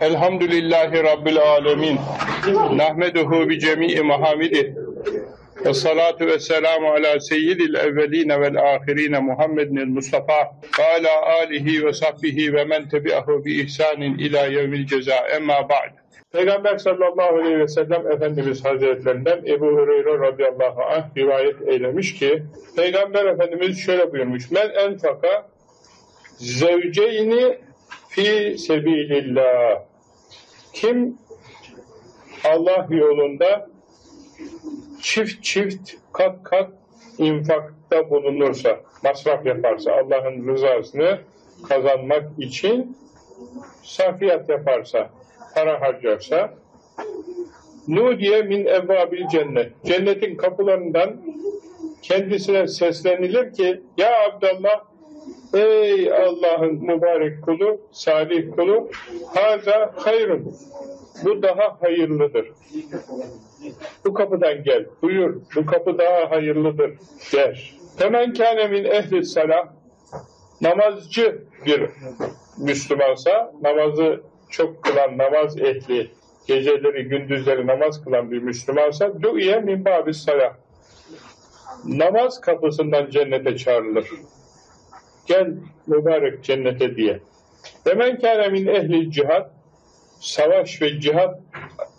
Elhamdülillahi Rabbil alemin. Nahmeduhu bi cemi'i mahamidih. Ve salatu ve selamu ala seyyidil evveline vel ahirine Muhammedin Mustafa ve ala alihi ve sahbihi ve men tebi'ahu bi ihsanin ila yevmil ceza emma ba'd. Peygamber sallallahu aleyhi ve sellem Efendimiz Hazretlerinden Ebu Hureyre radıyallahu anh rivayet eylemiş ki Peygamber Efendimiz şöyle buyurmuş Men enfaka zevceyni fi sebilillah kim Allah yolunda çift çift kat kat infakta bulunursa, masraf yaparsa, Allah'ın rızasını kazanmak için sarfiyat yaparsa, para harcarsa, Nudiye min evvabil cennet. Cennetin kapılarından kendisine seslenilir ki, Ya Abdallah, ey Allah'ın mübarek kulu, salih kulu, haza hayrun. Bu daha hayırlıdır. Bu kapıdan gel, buyur, bu kapı daha hayırlıdır der. Hemen kâne ehli salah, namazcı bir Müslümansa, namazı çok kılan, namaz ehli, geceleri, gündüzleri namaz kılan bir Müslümansa, du'iye min babis salah. Namaz kapısından cennete çağrılır. Gel mübarek cennete diye. Hemen kâne min ehli cihat, savaş ve cihat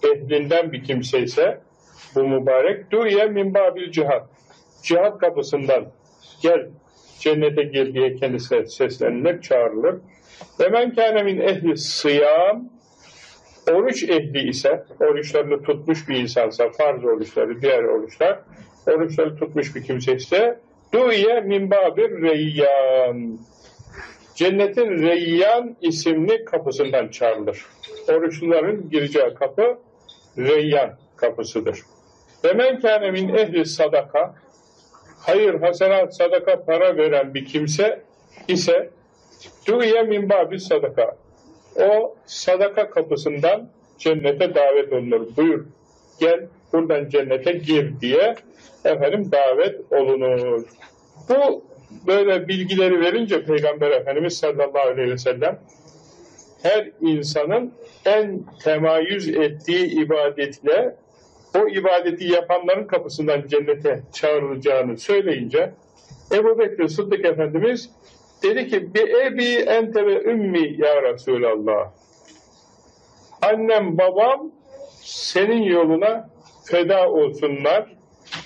ehlinden bir kimse ise bu mübarek duye min babil cihat cihat kapısından gel cennete gir diye kendisine seslenilir, çağrılır. Ve men kâne min ehli sıyam oruç ehli ise oruçlarını tutmuş bir insansa farz oruçları, diğer oruçlar oruçları tutmuş bir kimse ise duye min babir reyyan cennetin Reyyan isimli kapısından çağrılır. Oruçluların gireceği kapı Reyyan kapısıdır. Ve men kâne min ehli sadaka hayır, hasenat, sadaka para veren bir kimse ise duye min babi sadaka o sadaka kapısından cennete davet olunur. Buyur, gel buradan cennete gir diye efendim davet olunur. Bu böyle bilgileri verince Peygamber Efendimiz sallallahu aleyhi ve sellem her insanın en temayüz ettiği ibadetle o ibadeti yapanların kapısından cennete çağrılacağını söyleyince Ebu Bekir Sıddık Efendimiz dedi ki bi ebi ente ve ümmi ya Resulallah annem babam senin yoluna feda olsunlar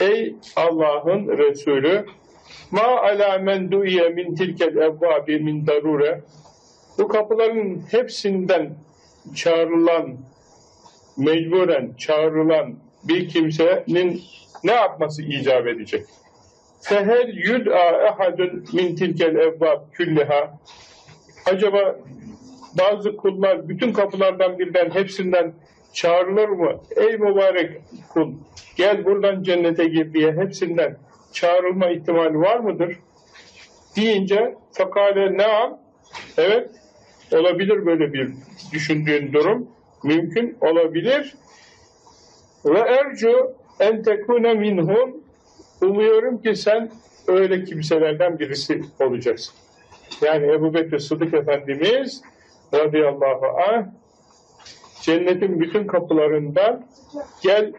ey Allah'ın Resulü ma ala men du'iye min tilkel evvabi min darure bu kapıların hepsinden çağrılan mecburen çağrılan bir kimsenin ne yapması icap edecek? Fehel yud'a ehadun min tilkel evvab külliha acaba bazı kullar bütün kapılardan birden hepsinden çağrılır mı? Ey mübarek kul gel buradan cennete gir diye hepsinden çağrılma ihtimali var mıdır? Deyince fakale naam evet olabilir böyle bir düşündüğün durum mümkün olabilir ve ercu en tekune minhum umuyorum ki sen öyle kimselerden birisi olacaksın. Yani Ebu Bekir Sıdık Efendimiz radıyallahu anh cennetin bütün kapılarından gel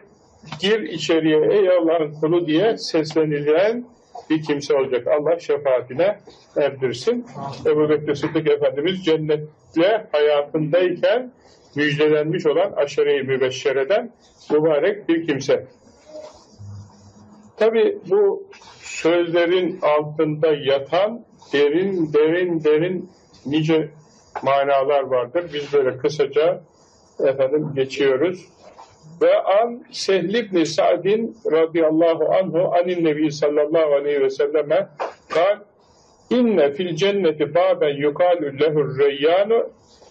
gir içeriye ey Allah'ın kulu diye seslenilen bir kimse olacak. Allah şefaatine erdirsin. Ebu Bekir Sıddık Efendimiz cennetle hayatındayken müjdelenmiş olan aşere-i mübeşşereden mübarek bir kimse. Tabi bu sözlerin altında yatan derin derin derin nice manalar vardır. Biz böyle kısaca efendim geçiyoruz. Ve an Sehl ibn Sa'din radıyallahu anhu anin nebi sallallahu aleyhi ve selleme kal inne fil cenneti baben yukalu lehur reyyanu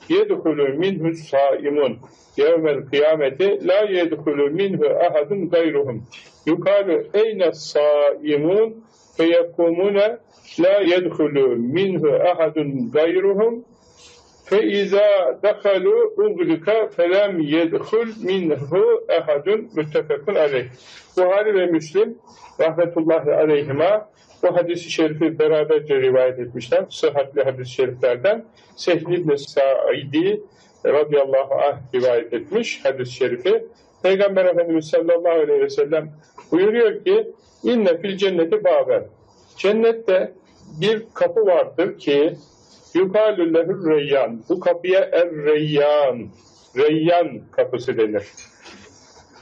yedhulu minhu saimun. Yevmel kıyameti la yedhulu minhu ahadun gayruhum. Yukalu eyne saimun feyekumune la yedhulu minhu ahadun gayruhum فَاِذَا دَخَلُوا اُغْلِكَ فَلَمْ يَدْخُلْ مِنْهُ اَحَدٌ müttefekun aleyh. Buhari ve Müslim rahmetullahi aleyhima bu hadisi şerifi beraberce rivayet etmişler. Sıhhatli hadis-i şeriflerden Sehl ibn Sa'idi radıyallahu anh rivayet etmiş hadis-i şerifi. Peygamber Efendimiz sallallahu aleyhi ve sellem buyuruyor ki inne fil cenneti baben. Cennette bir kapı vardır ki yukalü lehur reyyan. Bu kapıya er-reyyan. Reyyan kapısı denir.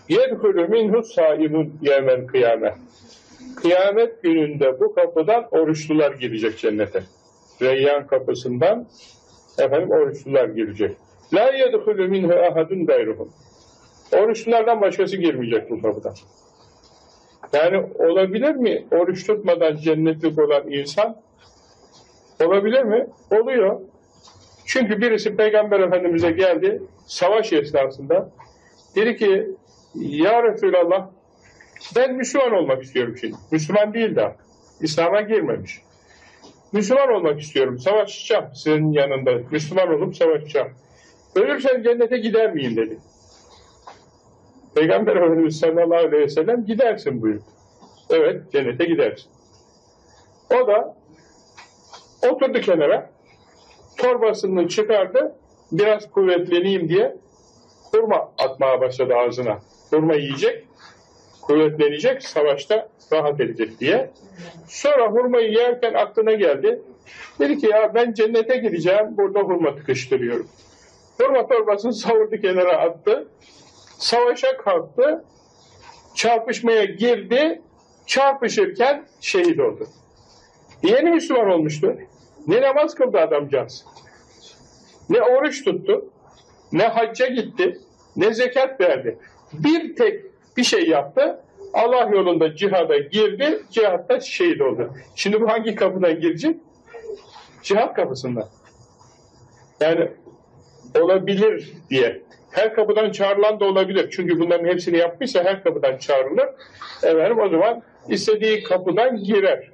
Yedhulü minhu saimun yevmel kıyamet. Kıyamet gününde bu kapıdan oruçlular girecek cennete. Reyyan kapısından efendim oruçlular girecek. La yedhulü minhu ahadun gayruhum. Oruçlulardan başkası girmeyecek bu kapıdan. Yani olabilir mi oruç tutmadan cennetlik olan insan? Olabilir mi? Oluyor. Çünkü birisi Peygamber Efendimiz'e geldi savaş esnasında. Dedi ki Ya Resulallah ben Müslüman olmak istiyorum şimdi. Müslüman değil daha. İslam'a girmemiş. Müslüman olmak istiyorum. Savaşacağım senin yanında. Müslüman olup savaşacağım. Ölürsem cennete gider miyim dedi. Peygamber Efendimiz sallallahu aleyhi ve sellem gidersin buyurdu. Evet cennete gidersin. O da oturdu kenara torbasını çıkardı biraz kuvvetleneyim diye hurma atmaya başladı ağzına. Hurma yiyecek kuvvetlenecek, savaşta rahat edecek diye. Sonra hurmayı yerken aklına geldi. Dedi ki ya ben cennete gideceğim, burada hurma tıkıştırıyorum. Hurma torbasını savurdu kenara attı. Savaşa kalktı. Çarpışmaya girdi. Çarpışırken şehit oldu. Yeni Müslüman olmuştu. Ne namaz kıldı adamcağız. Ne oruç tuttu. Ne hacca gitti. Ne zekat verdi. Bir tek bir şey yaptı. Allah yolunda cihada girdi. Cihatta şehit oldu. Şimdi bu hangi kapıdan girecek? Cihat kapısından. Yani olabilir diye. Her kapıdan çağrılan da olabilir. Çünkü bunların hepsini yapmışsa her kapıdan çağrılır. Efendim o zaman istediği kapıdan girer.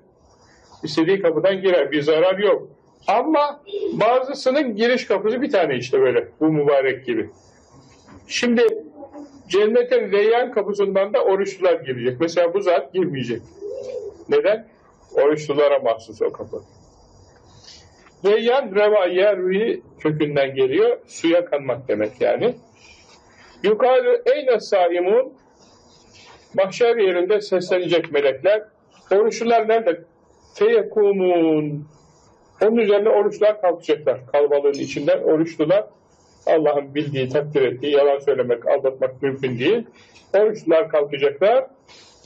İstediği kapıdan girer. Bir zarar yok. Ama bazısının giriş kapısı bir tane işte böyle. Bu mübarek gibi. Şimdi cennetin reyyan kapısından da oruçlular girecek. Mesela bu zat girmeyecek. Neden? Oruçlulara mahsus o kapı. Reyyan reva yervi kökünden geliyor. Suya kanmak demek yani. Yukarı eyne saimun mahşer yerinde seslenecek melekler. Oruçlular nerede? Feyekumun onun üzerine oruçlar kalkacaklar. Kalabalığın içinden oruçlular Allah'ın bildiği, takdir ettiği, yalan söylemek, aldatmak mümkün değil. Oruçlular kalkacaklar.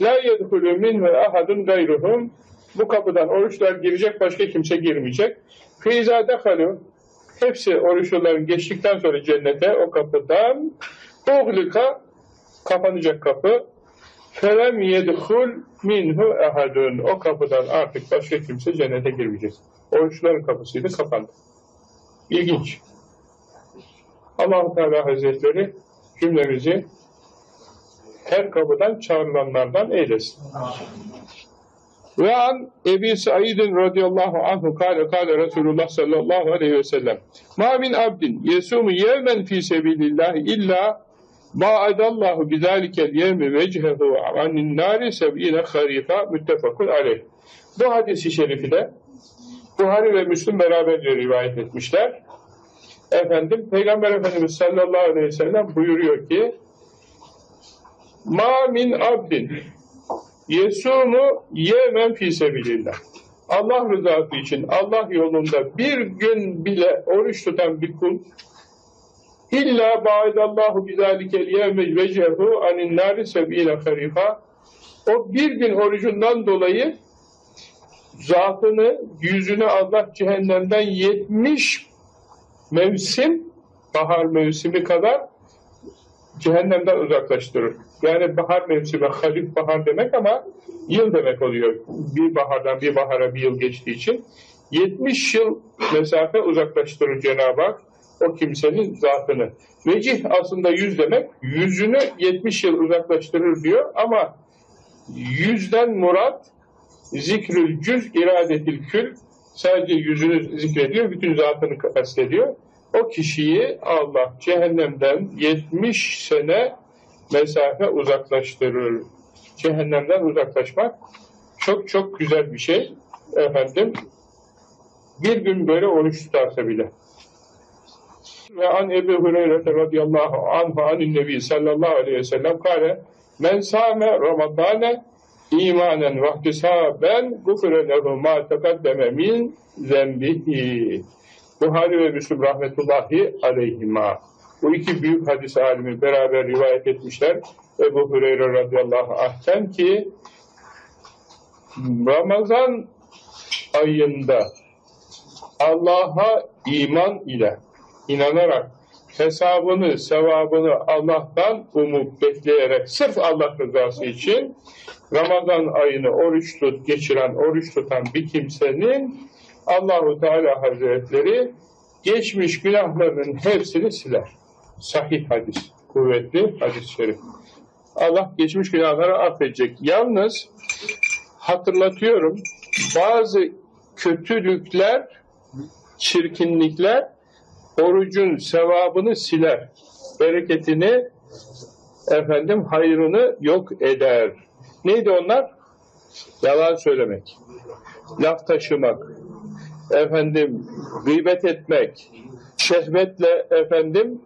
La yedhulü minhu ahadun gayruhum bu kapıdan oruçlar girecek, başka kimse girmeyecek. Fîzâ dehalû hepsi oruçluların geçtikten sonra cennete o kapıdan uğlika kapanacak kapı felem yedhul minhu ahadun o kapıdan artık başka kimse cennete girmeyecek. Oruçluların kapısıydı, kapandı. İlginç. allah Teala Hazretleri cümlemizi her kapıdan çağrılanlardan eylesin. Ve an Ebi Said'in radıyallahu anhu kâle kâle Resulullah sallallahu aleyhi ve sellem Ma min abdin yesumu yevmen fi sebilillah illa ba'adallahu bizalikel yevmi vecehu anin nari seb'ine harifa müttefakun aleyh. Bu hadisi şerifi de Buhari ve Müslüm beraberce rivayet etmişler. Efendim Peygamber Efendimiz sallallahu aleyhi ve sellem buyuruyor ki Ma min abdin yesumu yemen fi sebilillah. Allah rızası için Allah yolunda bir gün bile oruç tutan bir kul illa ba'idallahu bizalikel yevme vecehu anin nari sebine harifa o bir gün orucundan dolayı zatını, yüzünü Allah cehennemden 70 mevsim, bahar mevsimi kadar cehennemden uzaklaştırır. Yani bahar mevsimi, halif bahar demek ama yıl demek oluyor. Bir bahardan bir bahara bir yıl geçtiği için. 70 yıl mesafe uzaklaştırır Cenab-ı Hak o kimsenin zatını. Vecih aslında yüz demek, yüzünü 70 yıl uzaklaştırır diyor ama yüzden murat zikrül cüz iradetil kül sadece yüzünü zikrediyor, bütün zatını kastediyor. O kişiyi Allah cehennemden 70 sene mesafe uzaklaştırır. Cehennemden uzaklaşmak çok çok güzel bir şey. Efendim bir gün böyle oruç tutarsa bile. Ve an Ebu Hureyre radıyallahu anhu anin nebi sallallahu aleyhi ve sellem kare men sâme ramadâne imanen vahtisaben gufre lehu ma tekaddeme min zembihi. Buhari ve Müslüm rahmetullahi aleyhima. Bu iki büyük hadis alimi beraber rivayet etmişler. Ebu Hureyre radıyallahu anh'ten ki Ramazan ayında Allah'a iman ile inanarak hesabını, sevabını Allah'tan umup bekleyerek sırf Allah rızası için Ramazan ayını oruç tut, geçiren, oruç tutan bir kimsenin Allahu Teala Hazretleri geçmiş günahlarının hepsini siler. Sahih hadis, kuvvetli hadis-i şerif. Allah geçmiş günahları affedecek. Yalnız hatırlatıyorum bazı kötülükler, çirkinlikler orucun sevabını siler. Bereketini efendim hayrını yok eder. Neydi onlar? Yalan söylemek, laf taşımak, efendim gıybet etmek, şehvetle efendim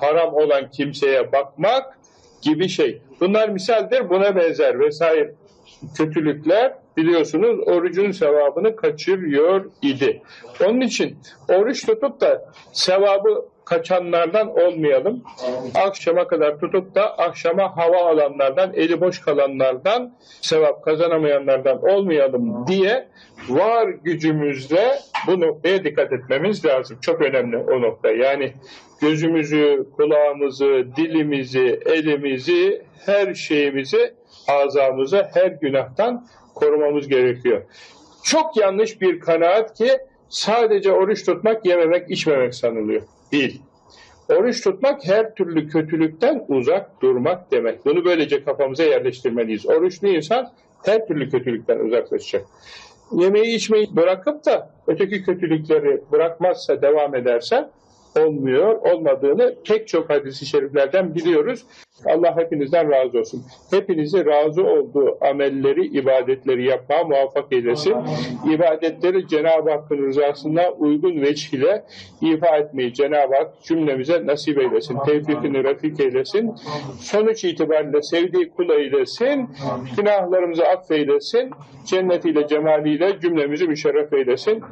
haram olan kimseye bakmak gibi şey. Bunlar misaldir, buna benzer vesaire kötülükler biliyorsunuz orucun sevabını kaçırıyor idi. Onun için oruç tutup da sevabı kaçanlardan olmayalım. Akşama kadar tutup da akşama hava alanlardan, eli boş kalanlardan, sevap kazanamayanlardan olmayalım diye var gücümüzle bu noktaya dikkat etmemiz lazım. Çok önemli o nokta. Yani gözümüzü, kulağımızı, dilimizi, elimizi, her şeyimizi, azamızı her günahtan korumamız gerekiyor. Çok yanlış bir kanaat ki sadece oruç tutmak, yememek, içmemek sanılıyor. Değil. Oruç tutmak her türlü kötülükten uzak durmak demek. Bunu böylece kafamıza yerleştirmeliyiz. Oruçlu insan her türlü kötülükten uzaklaşacak. Yemeği içmeyi bırakıp da öteki kötülükleri bırakmazsa, devam ederse olmuyor. Olmadığını pek çok hadisi şeriflerden biliyoruz. Allah hepinizden razı olsun. Hepinizi razı olduğu amelleri, ibadetleri yapmaya muvaffak eylesin. İbadetleri Cenab-ı Hakk'ın rızasına uygun veç ile ifa etmeyi Cenab-ı Hak cümlemize nasip eylesin. Tevfikini refik eylesin. Sonuç itibariyle sevdiği kul eylesin. Günahlarımızı affeylesin. Cennetiyle, cemaliyle cümlemizi müşerref eylesin.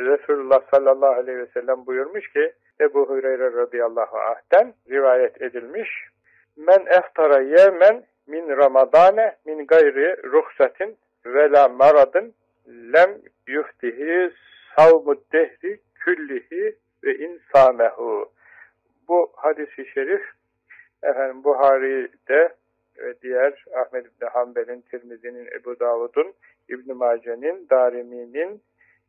Resulullah sallallahu aleyhi ve sellem buyurmuş ki Ebu Hureyre radıyallahu anh'ten rivayet edilmiş. Men eftara yemen min ramadane min gayri ruhsatin ve la maradın lem yuhtihi savmud dehri küllihi ve insanehu. Bu hadisi şerif efendim Buhari'de ve diğer Ahmed İbni Hanbel'in, Tirmizi'nin, Ebu Davud'un, İbn Mace'nin, Darimi'nin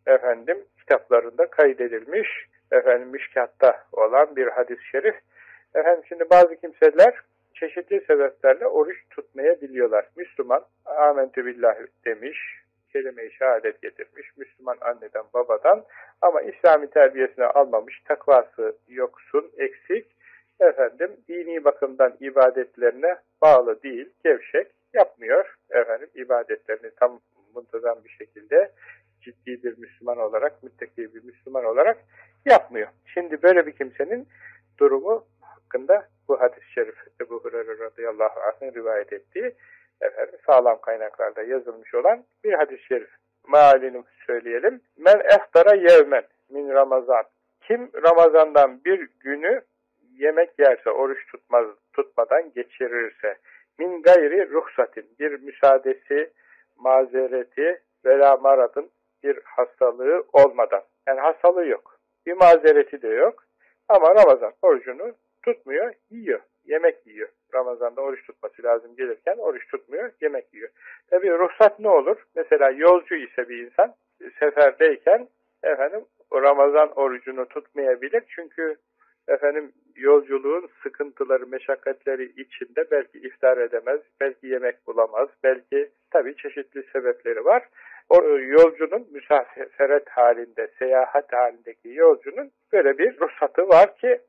efendim kitaplarında kaydedilmiş efendim müşkatta olan bir hadis-i şerif. Efendim şimdi bazı kimseler çeşitli sebeplerle oruç tutmayabiliyorlar. Müslüman amentü billah demiş, kelime-i şehadet getirmiş, Müslüman anneden babadan ama İslami terbiyesine almamış, takvası yoksun, eksik, efendim dini bakımdan ibadetlerine bağlı değil, gevşek, yapmıyor efendim ibadetlerini tam muntazam bir şekilde ciddi bir Müslüman olarak, müttaki bir Müslüman olarak yapmıyor. Şimdi böyle bir kimsenin durumu hakkında bu hadis-i şerif Ebu Hureyre radıyallahu anh'ın rivayet ettiği efendim, sağlam kaynaklarda yazılmış olan bir hadis-i şerif. Mealini söyleyelim. Men eftara yevmen min Ramazan. Kim Ramazan'dan bir günü yemek yerse, oruç tutmaz, tutmadan geçirirse, min gayri ruhsatin, bir müsaadesi, mazereti, vela maradın bir hastalığı olmadan. Yani hastalığı yok. Bir mazereti de yok. Ama Ramazan orucunu tutmuyor, yiyor. Yemek yiyor. Ramazan'da oruç tutması lazım gelirken oruç tutmuyor, yemek yiyor. Tabi ruhsat ne olur? Mesela yolcu ise bir insan seferdeyken efendim Ramazan orucunu tutmayabilir. Çünkü efendim yolculuğun sıkıntıları, meşakkatleri içinde belki iftar edemez, belki yemek bulamaz, belki tabi çeşitli sebepleri var. O yolcunun müsaferet halinde, seyahat halindeki yolcunun böyle bir ruhsatı var ki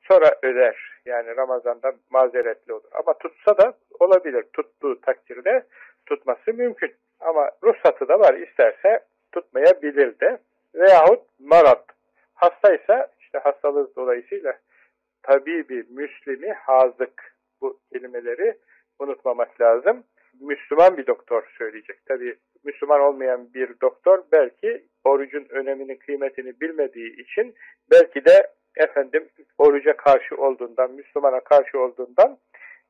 sonra öder. Yani Ramazan'da mazeretli olur. Ama tutsa da olabilir. Tuttuğu takdirde tutması mümkün. Ama ruhsatı da var. İsterse tutmayabilir de. Veyahut marat. Hastaysa işte hastalığı dolayısıyla tabibi, müslimi, hazık bu kelimeleri unutmamak lazım. Müslüman bir doktor söyleyecek. Tabi Müslüman olmayan bir doktor belki orucun önemini, kıymetini bilmediği için belki de efendim oruca karşı olduğundan, Müslümana karşı olduğundan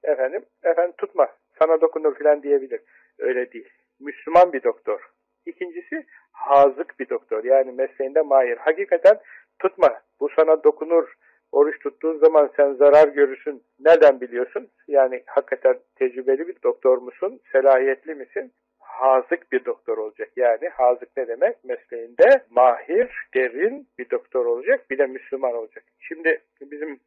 efendim efendim tutma sana dokunur filan diyebilir. Öyle değil. Müslüman bir doktor. İkincisi hazık bir doktor. Yani mesleğinde mahir. Hakikaten tutma bu sana dokunur. Oruç tuttuğun zaman sen zarar görürsün. Nereden biliyorsun? Yani hakikaten tecrübeli bir doktor musun? Selahiyetli misin? hazık bir doktor olacak. Yani hazık ne demek? Mesleğinde mahir, derin bir doktor olacak. Bir de Müslüman olacak. Şimdi bizim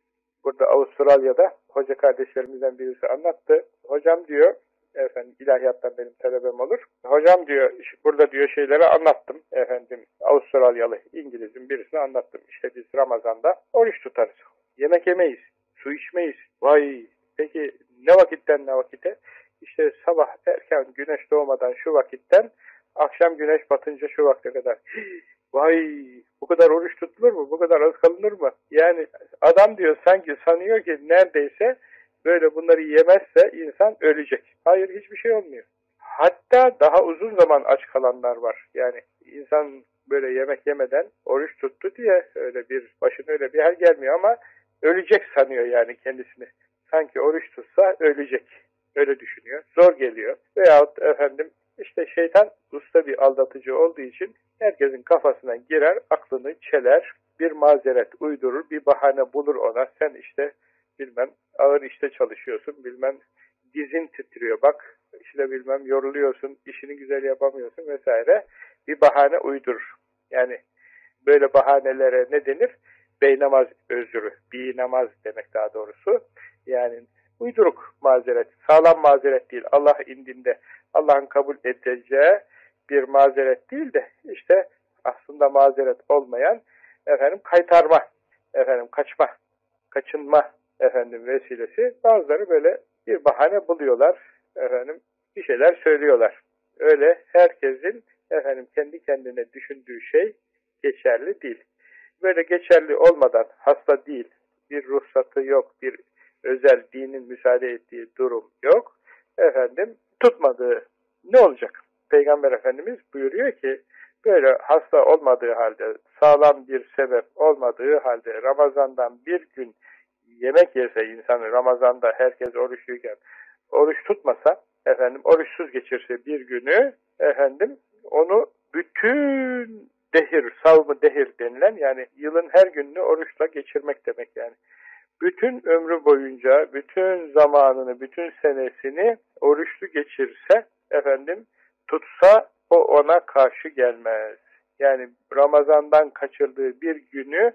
burada Avustralya'da hoca kardeşlerimizden birisi anlattı. Hocam diyor, efendim ilahiyattan benim talebem olur. Hocam diyor, burada diyor şeyleri anlattım. Efendim Avustralyalı İngiliz'in birisine anlattım. İşte biz Ramazan'da oruç tutarız. Yemek yemeyiz, su içmeyiz. Vay peki ne vakitten ne vakite? İşte sabah erken güneş doğmadan şu vakitten akşam güneş batınca şu vakte kadar. Vay bu kadar oruç tutulur mu? Bu kadar az kalınır mı? Yani adam diyor sanki sanıyor ki neredeyse böyle bunları yemezse insan ölecek. Hayır hiçbir şey olmuyor. Hatta daha uzun zaman aç kalanlar var. Yani insan böyle yemek yemeden oruç tuttu diye öyle bir başına öyle bir hal gelmiyor ama ölecek sanıyor yani kendisini. Sanki oruç tutsa ölecek. Öyle düşünüyor. Zor geliyor. Veyahut efendim işte şeytan usta bir aldatıcı olduğu için herkesin kafasına girer, aklını çeler, bir mazeret uydurur, bir bahane bulur ona. Sen işte bilmem ağır işte çalışıyorsun, bilmem dizin titriyor bak, işte bilmem yoruluyorsun, işini güzel yapamıyorsun vesaire. Bir bahane uydurur. Yani böyle bahanelere ne denir? Beynamaz özrü, bir namaz demek daha doğrusu. Yani uyduruk mazeret, sağlam mazeret değil. Allah indinde Allah'ın kabul edeceği bir mazeret değil de işte aslında mazeret olmayan efendim kaytarma, efendim kaçma, kaçınma efendim vesilesi. Bazıları böyle bir bahane buluyorlar, efendim bir şeyler söylüyorlar. Öyle herkesin efendim kendi kendine düşündüğü şey geçerli değil. Böyle geçerli olmadan hasta değil, bir ruhsatı yok, bir özel dinin müsaade ettiği durum yok. Efendim tutmadığı ne olacak? Peygamber Efendimiz buyuruyor ki böyle hasta olmadığı halde, sağlam bir sebep olmadığı halde Ramazan'dan bir gün yemek yese insan Ramazan'da herkes oruçluyken oruç tutmasa efendim oruçsuz geçirse bir günü efendim onu bütün dehir, savmı dehir denilen yani yılın her gününü oruçla geçirmek demek yani bütün ömrü boyunca, bütün zamanını, bütün senesini oruçlu geçirse, efendim, tutsa o ona karşı gelmez. Yani Ramazan'dan kaçırdığı bir günü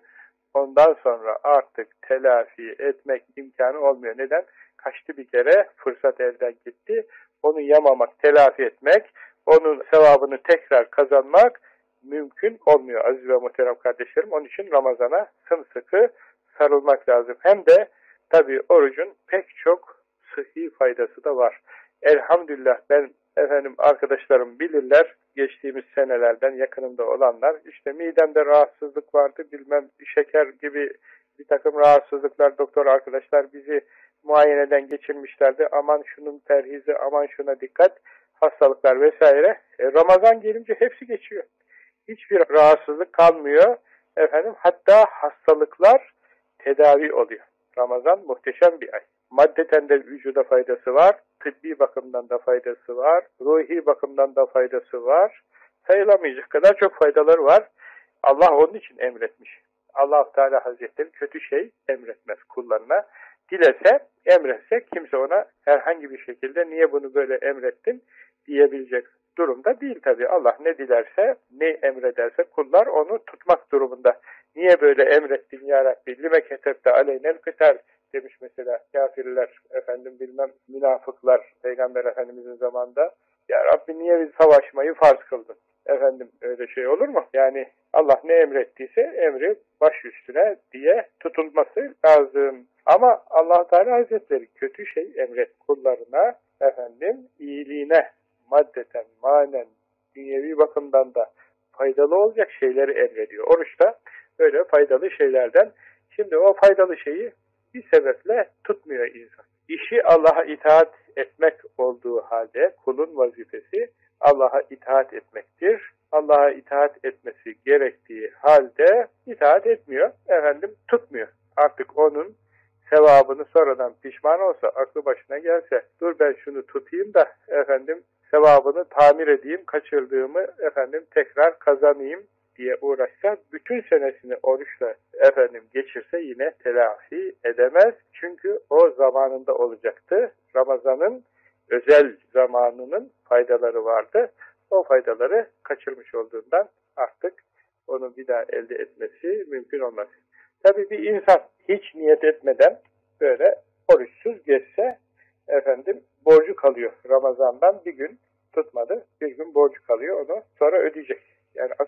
ondan sonra artık telafi etmek imkanı olmuyor. Neden? Kaçtı bir kere, fırsat elden gitti. Onu yamamak, telafi etmek, onun sevabını tekrar kazanmak mümkün olmuyor aziz ve muhterem kardeşlerim. Onun için Ramazan'a sımsıkı sarılmak lazım. Hem de tabii orucun pek çok sıhhi faydası da var. Elhamdülillah ben efendim arkadaşlarım bilirler geçtiğimiz senelerden yakınımda olanlar. İşte midemde rahatsızlık vardı bilmem şeker gibi bir takım rahatsızlıklar. Doktor arkadaşlar bizi muayeneden geçirmişlerdi. Aman şunun perhizi aman şuna dikkat hastalıklar vesaire. E, Ramazan gelince hepsi geçiyor. Hiçbir rahatsızlık kalmıyor. Efendim hatta hastalıklar tedavi oluyor. Ramazan muhteşem bir ay. Maddeten de vücuda faydası var, tıbbi bakımdan da faydası var, ruhi bakımdan da faydası var. Sayılamayacak kadar çok faydaları var. Allah onun için emretmiş. allah Teala Hazretleri kötü şey emretmez kullarına. Dilese, emretse kimse ona herhangi bir şekilde niye bunu böyle emrettin diyebilecek durumda değil tabi. Allah ne dilerse, ne emrederse kullar onu tutmak durumunda. Niye böyle emrettin ya Rabbi? Lime ketebde aleynel kıtar demiş mesela kafirler, efendim bilmem münafıklar Peygamber Efendimizin zamanında. Ya Rabbi niye biz savaşmayı farz kıldın? Efendim öyle şey olur mu? Yani Allah ne emrettiyse emri baş üstüne diye tutulması lazım. Ama allah Teala Hazretleri kötü şey emret kullarına efendim iyiliğine maddeten, manen, dünyevi bakımdan da faydalı olacak şeyleri emrediyor. Oruçta Öyle faydalı şeylerden. Şimdi o faydalı şeyi bir sebeple tutmuyor insan. İşi Allah'a itaat etmek olduğu halde kulun vazifesi Allah'a itaat etmektir. Allah'a itaat etmesi gerektiği halde itaat etmiyor. Efendim tutmuyor. Artık onun sevabını sonradan pişman olsa, aklı başına gelse, dur ben şunu tutayım da efendim sevabını tamir edeyim, kaçırdığımı efendim tekrar kazanayım diye uğraşsa, bütün senesini oruçla efendim geçirse yine telafi edemez. Çünkü o zamanında olacaktı. Ramazan'ın özel zamanının faydaları vardı. O faydaları kaçırmış olduğundan artık onu bir daha elde etmesi mümkün olmaz. Tabii bir insan hiç niyet etmeden böyle oruçsuz geçse efendim borcu kalıyor. Ramazan'dan bir gün tutmadı. Bir gün borcu kalıyor. Onu sonra ödeyecek.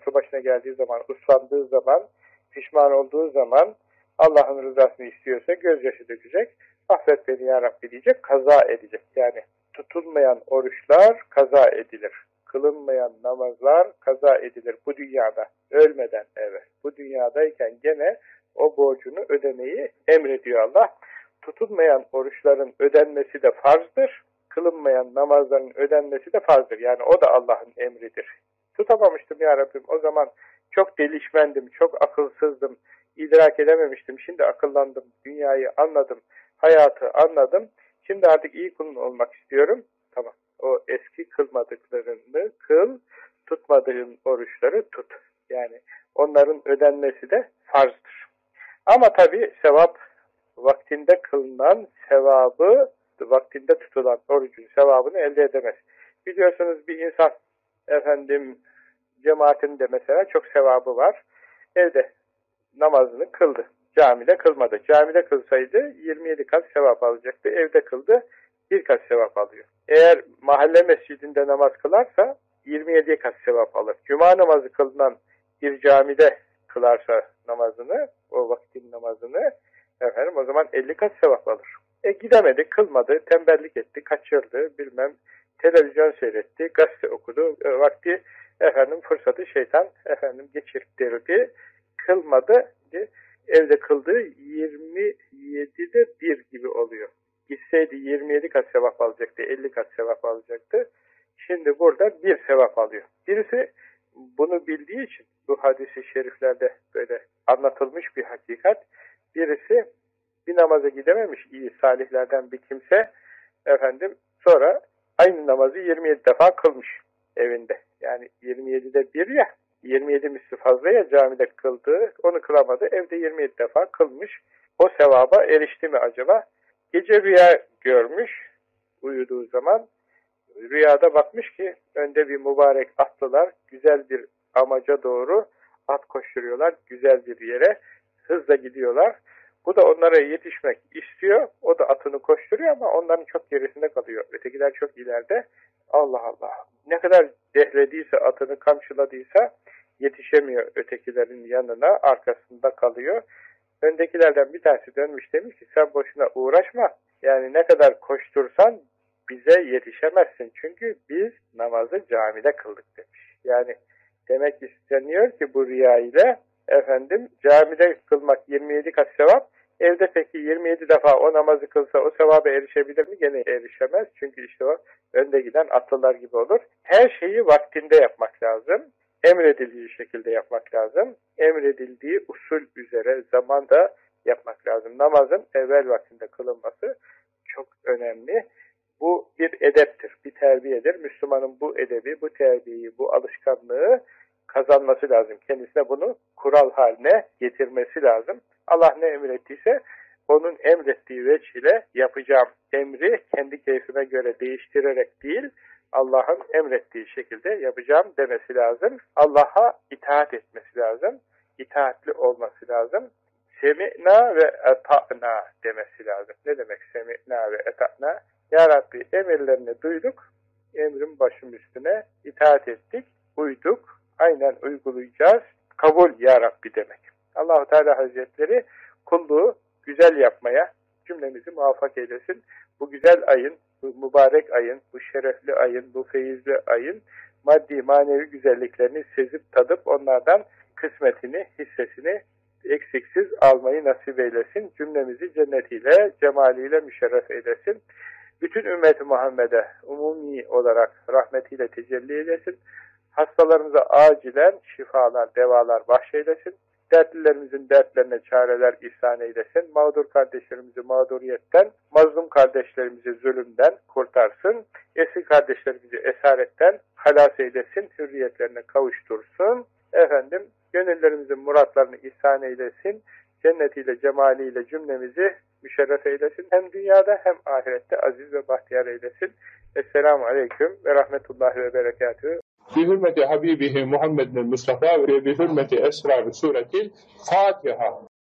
Akıl başına geldiği zaman, uslandığı zaman, pişman olduğu zaman Allah'ın rızasını istiyorsa gözyaşı dökecek. Affet beni ya Rabbi diyecek. Kaza edecek. Yani tutulmayan oruçlar kaza edilir. Kılınmayan namazlar kaza edilir bu dünyada. Ölmeden evet. Bu dünyadayken gene o borcunu ödemeyi emrediyor Allah. Tutulmayan oruçların ödenmesi de farzdır. Kılınmayan namazların ödenmesi de farzdır. Yani o da Allah'ın emridir. Tutamamıştım ya Rabbim. O zaman çok delişmendim, çok akılsızdım, idrak edememiştim. Şimdi akıllandım, dünyayı anladım, hayatı anladım. Şimdi artık iyi kulun olmak istiyorum. Tamam. O eski kılmadıklarını kıl, tutmadığın oruçları tut. Yani onların ödenmesi de farzdır. Ama tabi sevap vaktinde kılınan sevabı, vaktinde tutulan orucun sevabını elde edemez. Biliyorsunuz bir insan efendim cemaatinde mesela çok sevabı var. Evde namazını kıldı. Camide kılmadı. Camide kılsaydı 27 kat sevap alacaktı. Evde kıldı. Bir kat sevap alıyor. Eğer mahalle mescidinde namaz kılarsa 27 kat sevap alır. Cuma namazı kılınan bir camide kılarsa namazını, o vaktin namazını efendim o zaman 50 kat sevap alır. E gidemedi, kılmadı, tembellik etti, kaçırdı, bilmem televizyon seyretti, gazete okudu, e, vakti efendim fırsatı şeytan efendim geçirtirdi, kılmadı, evde kıldığı 27'de bir gibi oluyor. Gitseydi 27 kat sevap alacaktı, 50 kat sevap alacaktı. Şimdi burada bir sevap alıyor. Birisi bunu bildiği için bu hadisi şeriflerde böyle anlatılmış bir hakikat. Birisi bir namaza gidememiş iyi salihlerden bir kimse efendim sonra aynı namazı 27 defa kılmış evinde. Yani 27'de bir ya 27 misli fazla ya camide kıldığı onu kılamadı. Evde 27 defa kılmış. O sevaba erişti mi acaba? Gece rüya görmüş uyuduğu zaman. Rüyada bakmış ki önde bir mübarek atlılar güzel bir amaca doğru at koşturuyorlar güzel bir yere hızla gidiyorlar. Bu da onlara yetişmek istiyor. O da atını koşturuyor ama onların çok gerisinde kalıyor. Ötekiler çok ileride. Allah Allah. Ne kadar dehlediyse, atını kamçıladıysa yetişemiyor ötekilerin yanına. Arkasında kalıyor. Öndekilerden bir tanesi dönmüş demiş ki sen boşuna uğraşma. Yani ne kadar koştursan bize yetişemezsin. Çünkü biz namazı camide kıldık demiş. Yani demek isteniyor ki bu riya ile efendim camide kılmak 27 kat sevap evde peki 27 defa o namazı kılsa o sevaba erişebilir mi? Gene erişemez. Çünkü işte o önde giden atlılar gibi olur. Her şeyi vaktinde yapmak lazım. Emredildiği şekilde yapmak lazım. Emredildiği usul üzere zamanda yapmak lazım. Namazın evvel vaktinde kılınması çok önemli. Bu bir edeptir, bir terbiyedir. Müslümanın bu edebi, bu terbiyeyi, bu alışkanlığı kazanması lazım. Kendisine bunu kural haline getirmesi lazım. Allah ne emrettiyse onun emrettiği veçile yapacağım emri kendi keyfime göre değiştirerek değil, Allah'ın emrettiği şekilde yapacağım demesi lazım. Allah'a itaat etmesi lazım. İtaatli olması lazım. Semi'na ve eta'na demesi lazım. Ne demek semi'na ve eta'na? Ya Rabbi emirlerini duyduk, emrin başım üstüne itaat ettik, uyduk, aynen uygulayacağız, kabul ya Rabbi demek. Allahu Teala Hazretleri kulluğu güzel yapmaya cümlemizi muvaffak eylesin. Bu güzel ayın, bu mübarek ayın, bu şerefli ayın, bu feyizli ayın maddi manevi güzelliklerini sezip tadıp onlardan kısmetini, hissesini eksiksiz almayı nasip eylesin. Cümlemizi cennetiyle, cemaliyle müşerref eylesin. Bütün ümmeti Muhammed'e umumi olarak rahmetiyle tecelli eylesin. Hastalarımıza acilen şifalar, devalar bahşeylesin. Dertlilerimizin dertlerine çareler ihsan eylesin. Mağdur kardeşlerimizi mağduriyetten, mazlum kardeşlerimizi zulümden kurtarsın. Esir kardeşlerimizi esaretten halas eylesin. Hürriyetlerine kavuştursun. Efendim, gönüllerimizin muratlarını ihsan eylesin. Cennetiyle, cemaliyle cümlemizi müşerref eylesin. Hem dünyada hem ahirette aziz ve bahtiyar eylesin. Esselamu Aleyküm ve Rahmetullahi ve Berekatühü. في ذمة حبيبه محمد بن المصطفى وفي وبذمة أسرى بسورة الفاتحة.